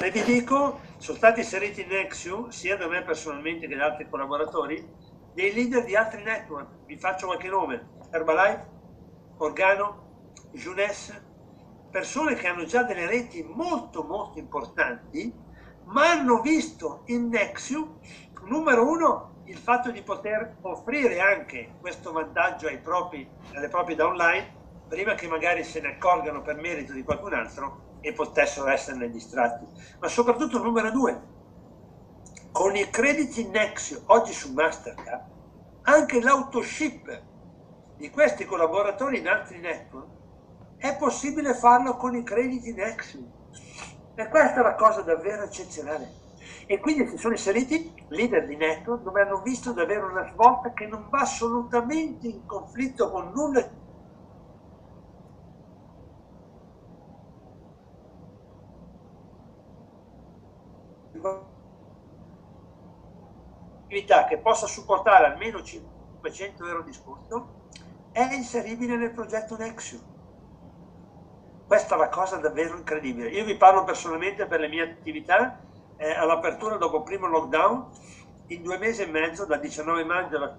E vi dico, sono stati inseriti in Nexio, sia da me personalmente che da altri collaboratori, dei leader di altri network. Vi faccio qualche nome. Herbalife, Organo, Junes, persone che hanno già delle reti molto molto importanti, ma hanno visto in Nexio, numero uno, il fatto di poter offrire anche questo vantaggio ai propri, alle proprie downline prima che magari se ne accorgano per merito di qualcun altro e potessero esserne distratti. Ma soprattutto numero due, con i crediti Nexio oggi su Mastercard, anche l'autoship di questi collaboratori in altri network è possibile farlo con i crediti Nexio. E questa è la cosa davvero eccezionale. E quindi si sono inseriti leader di network dove hanno visto davvero una svolta che non va assolutamente in conflitto con nulla attività che possa supportare almeno 500 euro di sconto è inseribile nel progetto Nexio. Questa è la cosa davvero incredibile. Io vi parlo personalmente per le mie attività, eh, all'apertura dopo il primo lockdown, in due mesi e mezzo, dal 19 maggio alla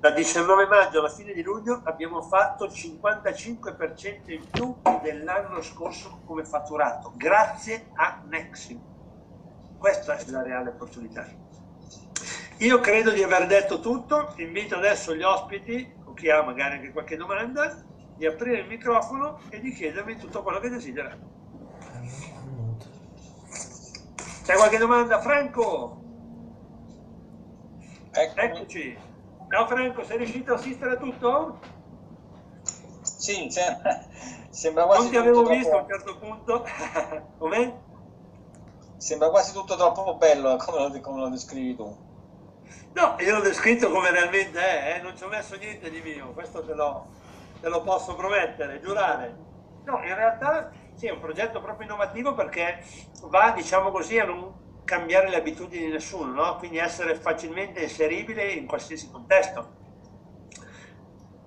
Dal 19 maggio alla fine di luglio abbiamo fatto il 55% in più dell'anno scorso come fatturato, grazie a Nexi. Questa è la reale opportunità. Io credo di aver detto tutto, invito adesso gli ospiti, o chi ha magari anche qualche domanda, di aprire il microfono e di chiedermi tutto quello che desidera. C'è qualche domanda? Franco? Eccoci. Ciao Franco, sei riuscito a assistere a tutto? Sì, sembra, sembra quasi Non ti avevo visto troppo... a un certo punto. Come? Sembra quasi tutto troppo bello come lo, come lo descrivi tu. No, io l'ho descritto come realmente è, eh? non ci ho messo niente di mio, questo te lo, te lo posso promettere, giurare. No, in realtà sì, è un progetto proprio innovativo perché va, diciamo così, a non cambiare le abitudini di nessuno, no? quindi essere facilmente inseribile in qualsiasi contesto.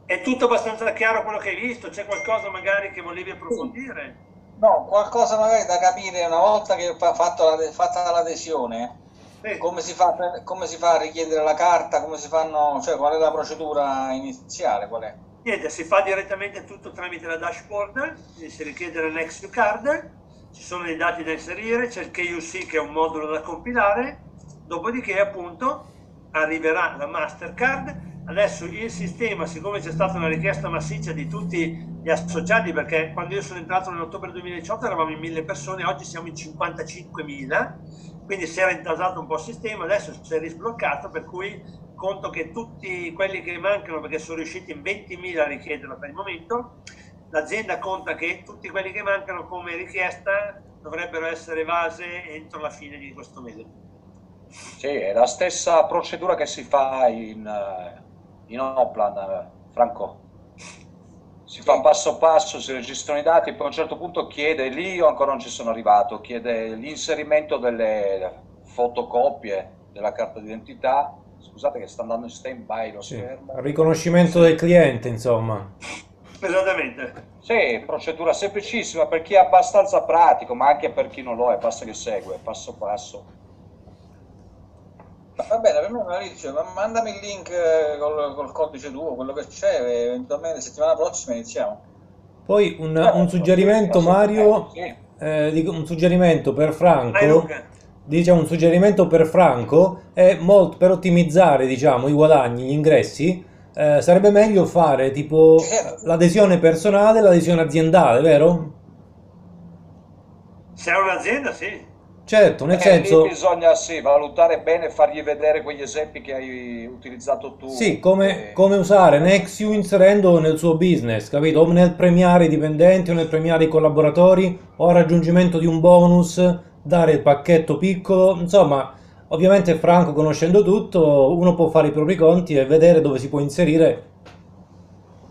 È tutto abbastanza chiaro quello che hai visto? C'è qualcosa magari che volevi approfondire? No, qualcosa magari da capire una volta che è fatta l'adesione, sì. come, si fa, come si fa a richiedere la carta, come si fanno, cioè qual è la procedura iniziale? Qual è? Niente, si fa direttamente tutto tramite la dashboard, si richiede la Nextview Card, ci sono i dati da inserire, c'è il KUC che è un modulo da compilare, dopodiché appunto arriverà la Mastercard. Adesso il sistema, siccome c'è stata una richiesta massiccia di tutti gli associati, perché quando io sono entrato nell'ottobre 2018 eravamo in 1000 persone, oggi siamo in 55.000, quindi si era intasato un po' il sistema, adesso si è risbloccato, per cui conto che tutti quelli che mancano, perché sono riusciti in 20.000 a richiederlo per il momento, l'azienda conta che tutti quelli che mancano come richiesta dovrebbero essere evase entro la fine di questo mese. Sì, è la stessa procedura che si fa in, eh, in Oplan, Franco. Si fa passo passo, si registrano i dati, poi a un certo punto chiede, lì io ancora non ci sono arrivato, chiede l'inserimento delle fotocopie della carta d'identità. Scusate che sta andando in stand by lo sì. schermo. Riconoscimento del cliente, insomma. Esattamente. Sì, procedura semplicissima per chi è abbastanza pratico, ma anche per chi non lo è, basta che segue passo passo. Va bene, per me Maurizio, mandami il link eh, col, col codice tuo, quello che c'è, eventualmente settimana prossima iniziamo. Poi un, eh, un suggerimento, Mario, eh, un suggerimento per Franco, diciamo un suggerimento per Franco, è molto, per ottimizzare diciamo, i guadagni, gli ingressi, eh, sarebbe meglio fare tipo l'adesione personale e l'adesione aziendale, vero? Se è un'azienda, sì. Certo, nel Perché senso... bisogna sì, valutare bene, fargli vedere quegli esempi che hai utilizzato tu. Sì, come, e... come usare Nexiu inserendo nel suo business, capito? O nel premiare i dipendenti o nel premiare i collaboratori o al raggiungimento di un bonus, dare il pacchetto piccolo, insomma, ovviamente Franco conoscendo tutto, uno può fare i propri conti e vedere dove si può inserire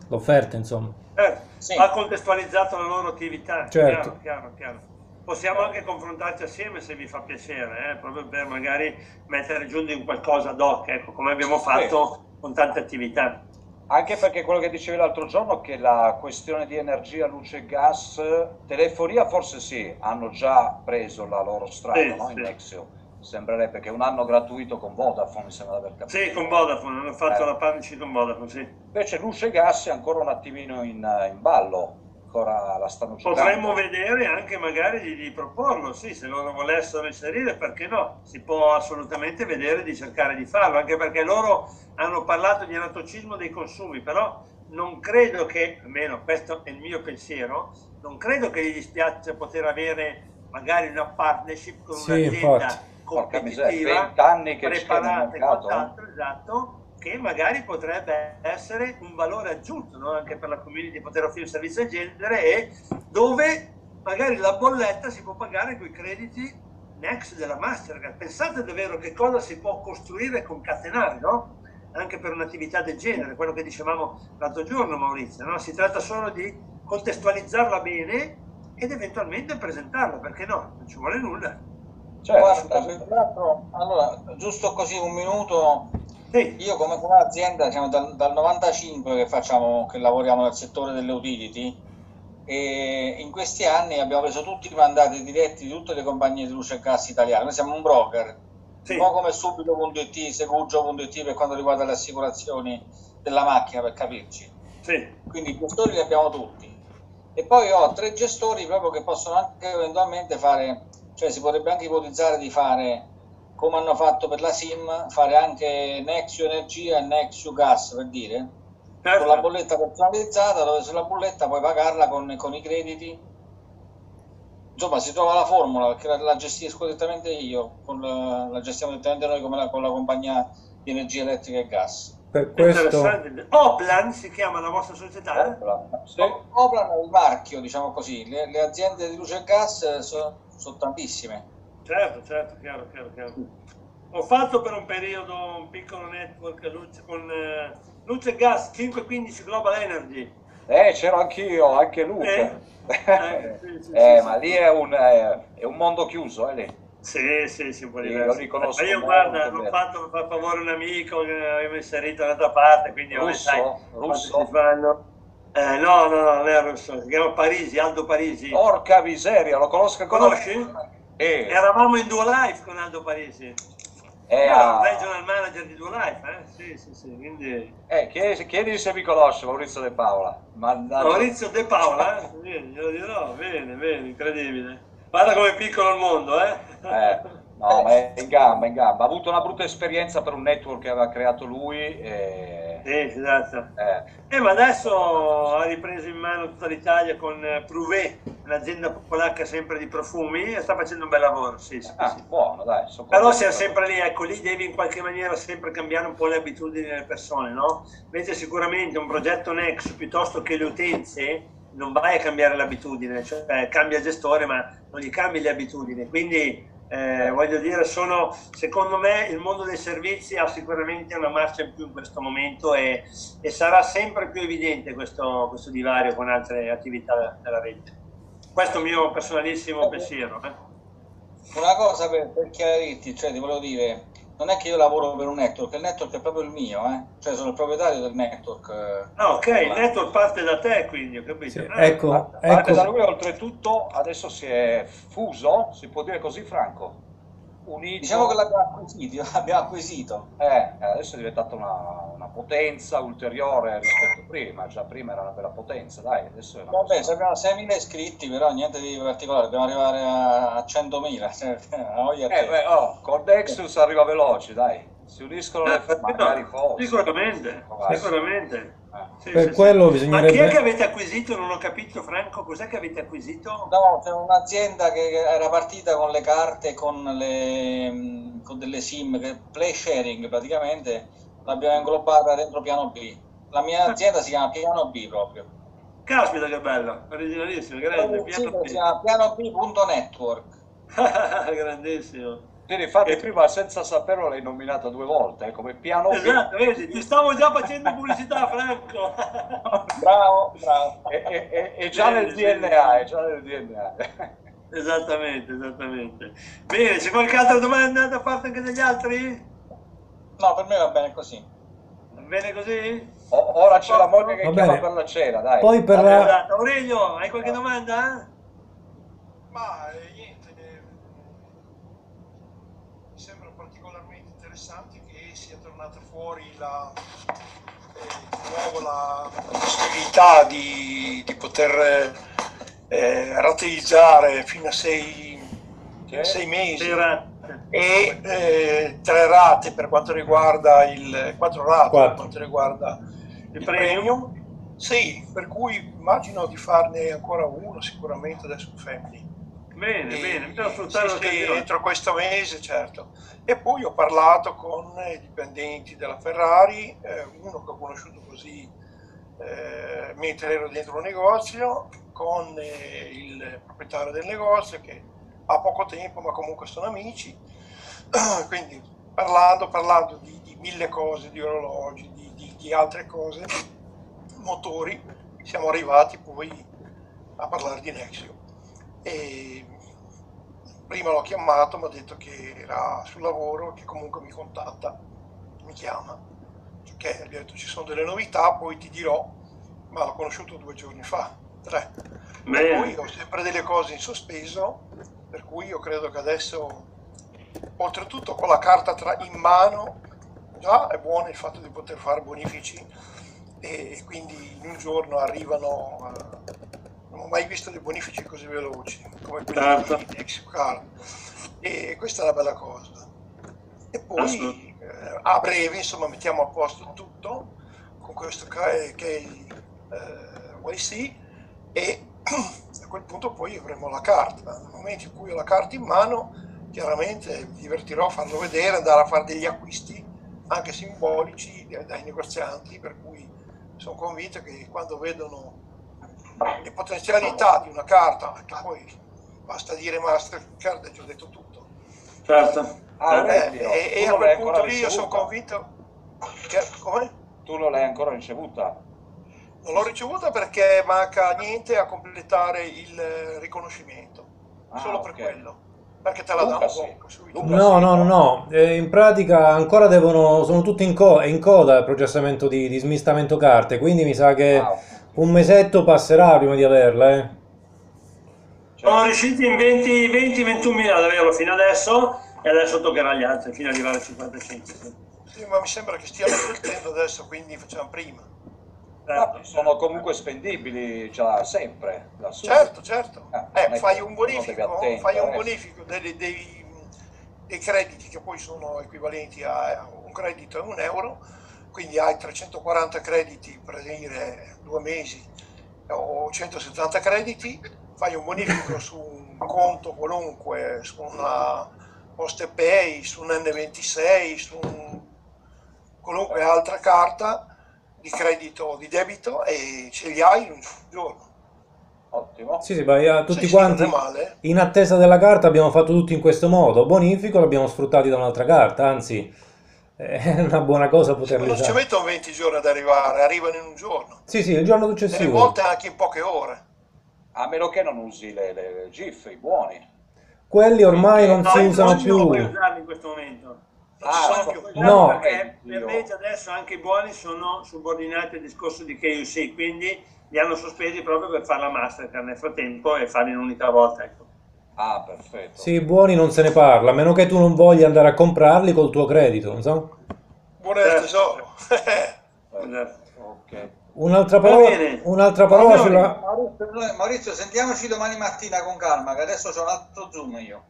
l'offerta, insomma. Eh, sì. Ha contestualizzato la loro attività, certo. chiaro, chiaro, chiaro. Possiamo anche confrontarci assieme se vi fa piacere, eh? proprio per magari mettere giù in qualcosa ad hoc, ecco, come abbiamo fatto sì. con tante attività. Anche perché quello che dicevi l'altro giorno, che la questione di energia, luce e gas, telefonia forse sì, hanno già preso la loro strada sì, no? in sì. Nexio. Sembrerebbe che un anno gratuito con Vodafone, mi sembra di aver capito. Sì, con Vodafone, hanno fatto eh. la partnership con Vodafone, sì. Invece luce e gas è ancora un attimino in, in ballo ancora la stanno giocando. Potremmo vedere anche magari di, di, proporlo, sì, se loro volessero inserire, perché no? Si può assolutamente vedere di cercare di farlo, anche perché loro hanno parlato di anatocismo dei consumi, però non credo che, almeno questo è il mio pensiero, non credo che gli dispiace poter avere magari una partnership con sì, un'azienda infatti. Competitiva, 20 anni che preparata e quant'altro, esatto, che magari potrebbe essere un valore aggiunto no? anche per la community poter offrire un servizio del genere e dove magari la bolletta si può pagare con i crediti Next della Mastercard. Pensate davvero che cosa si può costruire e concatenare, no? Anche per un'attività del genere, quello che dicevamo l'altro giorno Maurizio, no? Si tratta solo di contestualizzarla bene ed eventualmente presentarla, perché no? Non ci vuole nulla. Certo, Guarda, allora, giusto così un minuto sì. Io come, come azienda diciamo, dal, dal 95 che, facciamo, che lavoriamo nel settore delle utility e in questi anni abbiamo preso tutti i mandati diretti di tutte le compagnie di luce e gas italiane. Noi siamo un broker, sì. un po' come subito.it, segugio.it per quanto riguarda le assicurazioni della macchina per capirci. Sì. Quindi i gestori li abbiamo tutti. E poi ho tre gestori proprio che possono anche eventualmente fare, cioè si potrebbe anche ipotizzare di fare come hanno fatto per la SIM, fare anche Nexio Energia e Nexio Gas per dire, certo. con la bolletta personalizzata dove sulla bolletta puoi pagarla con, con i crediti. Insomma, si trova la formula perché la, la gestisco direttamente io, la, la, gestiamo direttamente noi come la, con la compagnia di energia elettrica e gas. per questo... Oplan si chiama la vostra società? Oplan, sì. Oplan è il marchio, diciamo così. Le, le aziende di luce e gas sono, sono tantissime. Certo, certo, chiaro, chiaro, chiaro. Ho fatto per un periodo un piccolo network luce, con eh, luce e gas 515 Global Energy. Eh, c'ero anch'io, anche Luca. Eh, eh, sì, sì, Eh, sì, ma sì. lì è un, è, è un mondo chiuso, eh, lì. Sì, sì, sì, un po' diverso. riconosco Ma io guarda, l'ho fatto per far favore un amico che aveva inserito dall'altra parte, quindi Russo? sai, Russo? si fanno. Eh, no, no, no, non è russo, si chiama Parisi, Aldo Parisi. Porca miseria, lo conosco ancora. Conosci? Eh, Eravamo in Duo Life con Aldo Parisi. eh, ero ah, il regional manager di Duo Life, eh? Sì, sì, sì, quindi... eh, chiedi, chiedi se mi conosce Maurizio De Paola. Mannaggia. Maurizio De Paola, eh? Sì, glielo dirò, bene, bene, incredibile. Guarda com'è piccolo il mondo, eh? Eh, no, ma è in gamba, in gamba. Ha avuto una brutta esperienza per un network che aveva creato lui. E, Sì, esatto. eh, Eh, ma adesso ha ripreso in mano tutta l'Italia con eh, Prouvé, un'azienda polacca sempre di profumi, e sta facendo un bel lavoro, sì, sì, ah, sì. buono, dai. Però siamo sempre lì, ecco, lì devi in qualche maniera sempre cambiare un po' le abitudini delle persone, no? Invece sicuramente un progetto Next piuttosto che le utenze non vai a cambiare l'abitudine, cioè cambia il gestore ma non gli cambi le abitudini, quindi eh, voglio dire, sono, secondo me il mondo dei servizi ha sicuramente una marcia in più in questo momento e, e sarà sempre più evidente questo, questo divario con altre attività della rete. Questo è il mio personalissimo pensiero. eh. Una cosa per, per chiarirti, cioè ti volevo dire, non è che io lavoro per un network, il network è proprio il mio, eh? cioè sono il proprietario del network. eh. Ah, ok, il network parte da te, quindi ho capito. Sì, Eh, ecco, Parte da ecco, lui, oltretutto, adesso si è fuso, si può dire così, Franco. Unito. Diciamo che l'abbiamo acquisito, l'abbiamo acquisito. Eh, adesso è diventata una, una potenza ulteriore rispetto a prima, già prima era una bella potenza, dai, adesso è una Vabbè, cosa- abbiamo 6.000 iscritti, però niente di particolare, dobbiamo arrivare a, a 100.000. Cioè, a voglia Eh, beh, oh, con arriva veloce, dai, si uniscono le eh, magari no, forse. sicuramente, Sì. sicuramente. Eh. Sì, per sì, sì. quello Ma chi è bisognerebbe... che avete acquisito? Non ho capito, Franco, cos'è che avete acquisito? No, c'è un'azienda che era partita con le carte, con, le, con delle SIM, che play sharing praticamente, l'abbiamo inglobata dentro piano B. La mia azienda si chiama Piano B proprio. Caspita che bello, originalissimo, grande, Il piano sito si chiama pianob.network. grandissimo. Quindi infatti prima senza saperlo l'hai nominato due volte, eh, come piano B. Esatto, vedi, ti stavo già facendo pubblicità, Franco. Bravo, bravo. È, è- è- già nel DNA, è già nel DNA. esattamente, esattamente. Bene, c'è qualche altra domanda da parte anche degli altri? No, per me va bene così. Va bene così? O- Ora c'è la moglie che Va chiama bene. per la cena, dai. Poi per Allora, esatto. Aurelio, hai qualche domanda? Ma eh, niente, eh, mi sembra particolarmente interessante che sia tornata fuori la, eh, la possibilità di, di poter eh, rateizzare fino a sei, Sì. sei mesi e eh, tre rate per quanto riguarda il quattro rate Quattro. per quanto riguarda Il il premium? premium. Sì, per cui immagino di farne ancora uno sicuramente adesso in family. Bene, E- bene, bisogna sfruttare sì, sì, entro questo mese, certo. E poi ho parlato con i dipendenti della Ferrari, eh, uno che ho conosciuto così eh, mentre ero dentro un negozio, con eh, il proprietario del negozio che ha poco tempo ma comunque sono amici. Quindi parlando, parlando di, di mille cose, di orologi, di, di- di altre cose, motori, siamo arrivati poi a parlare di Nexio. E prima l'ho chiamato, mi ha detto che era sul lavoro, che comunque mi contatta, mi chiama, che gli ho detto ci sono delle novità, poi ti dirò, ma l'ho conosciuto due giorni fa, tre. Per Bene. cui ho sempre delle cose in sospeso, per cui io credo che adesso, oltretutto con la carta tra- in mano, già è buono il fatto di poter fare bonifici e quindi in un giorno arrivano, eh, non ho mai visto dei bonifici così veloci come quelli Certo. di Nexicard e questa è una bella cosa. E poi eh, a breve insomma mettiamo a posto tutto con questo K- K- eh, YC e a quel punto poi avremo la carta. Nel momento in cui ho la carta in mano, chiaramente mi divertirò a farlo vedere, andare a fare degli acquisti anche simbolici dai negozianti, per cui sono convinto che quando vedono le potenzialità di una carta, che poi basta dire Mastercard, è già detto tutto. Certo. Ah, Eh, Aurelio, e, e a quel punto lì io sono ricevuta? convinto che come? Tu non l'hai ancora ricevuta? Non l'ho ricevuta perché manca niente a completare il riconoscimento, Ah, solo per ok. quello, perché te la Luca danno sì. No, no, no, no? no. Eh, in pratica ancora devono, sono tutti in, co- in coda il processamento di, di smistamento carte, quindi mi sa che Ah, ok. Un mesetto passerà prima di averla, eh. Sono Cioè, riusciti in 20-21 mila ad averlo fino adesso e adesso toccherà agli altri fino ad arrivare a 55. sì. Sì, ma mi sembra che stiano mettendo adesso, quindi facciamo prima. Certo. ma sono comunque spendibili già sempre. Certo, certo. Ah, Eh, è fai un uno bonifico, attendere, fai un eh. bonifico dei, dei- dei crediti che poi sono equivalenti a un credito è un euro, quindi hai 340 crediti per dire due mesi o 170 crediti, fai un bonifico su un conto qualunque, su una PostePay, su un N26, su un- qualunque altra carta di credito o di debito e ce li hai in un giorno. Ottimo. Sì, sì, ma eh, tutti Sì, quanti in attesa della carta abbiamo fatto tutto in questo modo. Bonifico l'abbiamo sfruttati da un'altra carta, anzi è una buona cosa Ma poterli non ci usare. mettono 20 giorni ad arrivare, arrivano in un giorno, Sì, sì, il giorno delle successivo. volte anche in poche ore. A meno che non usi le, le GIF, i buoni. Quelli ormai non No, si usano oggi non più. puoi usarli in questo momento. Non Ah, sono più. No. perché per legge adesso anche i buoni sono subordinati al discorso di KUC, quindi li hanno sospesi proprio per fare la Mastercard nel frattempo e farli in un'unica volta. Ecco. Ah, perfetto. Sì, buoni non se ne parla, a meno che tu non voglia andare a comprarli col tuo credito, non so. Buone del Eh. tesoro. Eh, Ok. Un'altra parola, un'altra parola Signori, sulla... Maurizio, sentiamoci domani mattina con calma, che adesso c'ho un altro zoom io.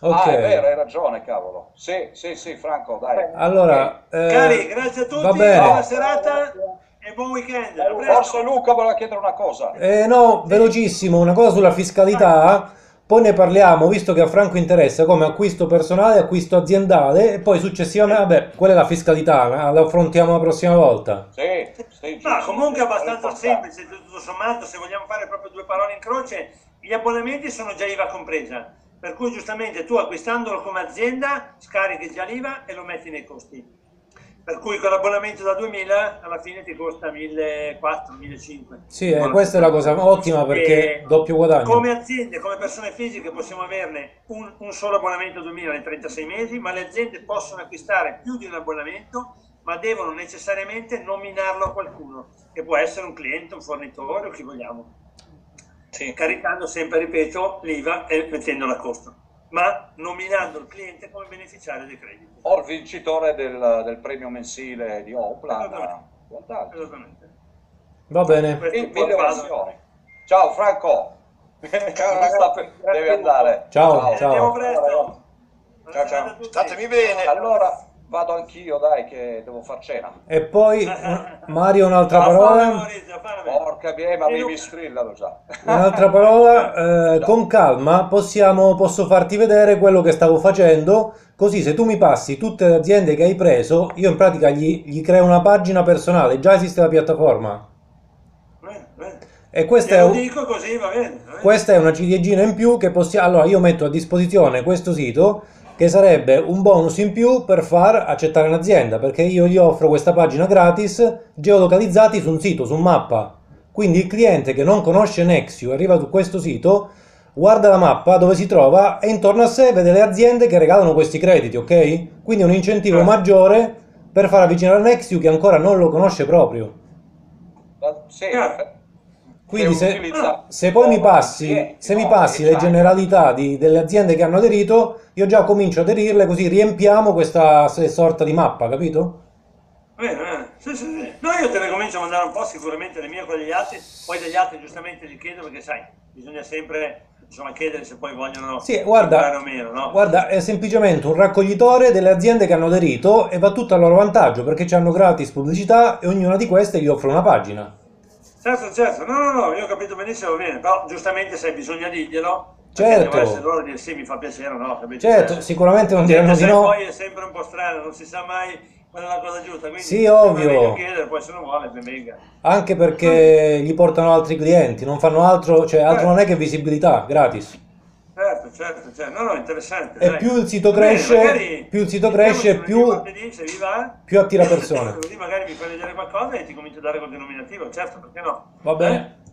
Ok. Ah, è vero, hai ragione, cavolo. Sì, sì, sì, Franco, dai. Allora, eh, Cari, grazie a tutti, va bene. buona serata e buon weekend. Forse Luca voleva chiedere una cosa. Eh, no, velocissimo, una cosa sulla fiscalità, poi ne parliamo, visto che a Franco interessa come acquisto personale, acquisto aziendale e poi successivamente, vabbè, quella è la fiscalità, eh, la affrontiamo la prossima volta. Sì, sì, Ma comunque è abbastanza semplice, tutto sommato, se vogliamo fare proprio due parole in croce, gli abbonamenti sono già IVA compresa, per cui giustamente tu acquistandolo come azienda scarichi già l'IVA e lo metti nei costi. Per cui con l'abbonamento da 2000 alla fine ti costa 1400, 1500. Sì, eh, questa è la cosa ottima perché E doppio guadagno. Come aziende, come persone fisiche possiamo averne un, un solo abbonamento 2000 nei 36 mesi, ma le aziende possono acquistare più di un abbonamento, ma devono necessariamente nominarlo a qualcuno, che può essere un cliente, un fornitore o chi vogliamo, Sì. caricando sempre, ripeto, l'IVA e mettendolo a costo, ma nominando il cliente come beneficiario dei crediti. O il vincitore del, del premio mensile di Oplan. Esattamente. Va bene. Mille. Ciao Franco. Ciao, per- Devi andare. Ciao, Ci ciao. Ciao, ciao. Statemi bene. Allora vado anch'io, dai, che devo far cena. E poi Mario un'altra parola. Maurizio. Porca miei, ma mi, mi strillano già. Un'altra parola, eh, con calma possiamo, posso farti vedere quello che stavo facendo, così se tu mi passi tutte le aziende che hai preso, io in pratica gli, gli creo una pagina personale, già esiste la piattaforma. E questa è, dico così, va bene. va bene. questa è una ciliegina in più che possiamo... Allora io metto a disposizione questo sito che sarebbe un bonus in più per far accettare un'azienda, perché io gli offro questa pagina gratis geolocalizzati su un sito, su un mappa. Quindi il cliente che non conosce Nexio arriva su questo sito, guarda la mappa dove si trova e intorno a sé vede le aziende che regalano questi crediti, ok? Quindi è un incentivo Eh. maggiore per far avvicinare Nexio che ancora non lo conosce proprio. Sì, Ah. Quindi se, se poi mi passi, sì, se mi passi le esatto. generalità di- delle aziende che hanno aderito, io già comincio ad aderirle così riempiamo questa sorta di mappa, capito? Va bene, bene. Sì, sì, sì. No, io te ne comincio a mandare un po' sicuramente le mie con gli altri, poi degli altri giustamente li chiedo perché sai, bisogna sempre insomma, chiedere se poi vogliono Sì, guarda, o meno, no? guarda, è semplicemente un raccoglitore delle aziende che hanno aderito e va tutto a loro vantaggio perché hanno gratis pubblicità e ognuna di queste gli offre una pagina. Certo, certo, no, no, no, io ho capito benissimo, bene, però giustamente se bisogna dirglielo, Certo. devono essere loro dire sì, mi fa piacere o no, capito? Certo, Cioè, sicuramente non diranno di no. poi è sempre un po' strano, non si sa mai quella è la cosa giusta. Quindi, Sì, ovvio. chiedere, poi se non vuole, ben venga. Anche perché gli portano altri clienti, non fanno altro, cioè altro non è che visibilità, gratis. Certo, certo, certo. No, no, interessante. E dai. più il sito bene, cresce, magari più il sito cresce, più- martedì, più attira persone. Così magari mi fai vedere qualcosa e ti comincio a dare col denominativo, certo, perché no? Va bene.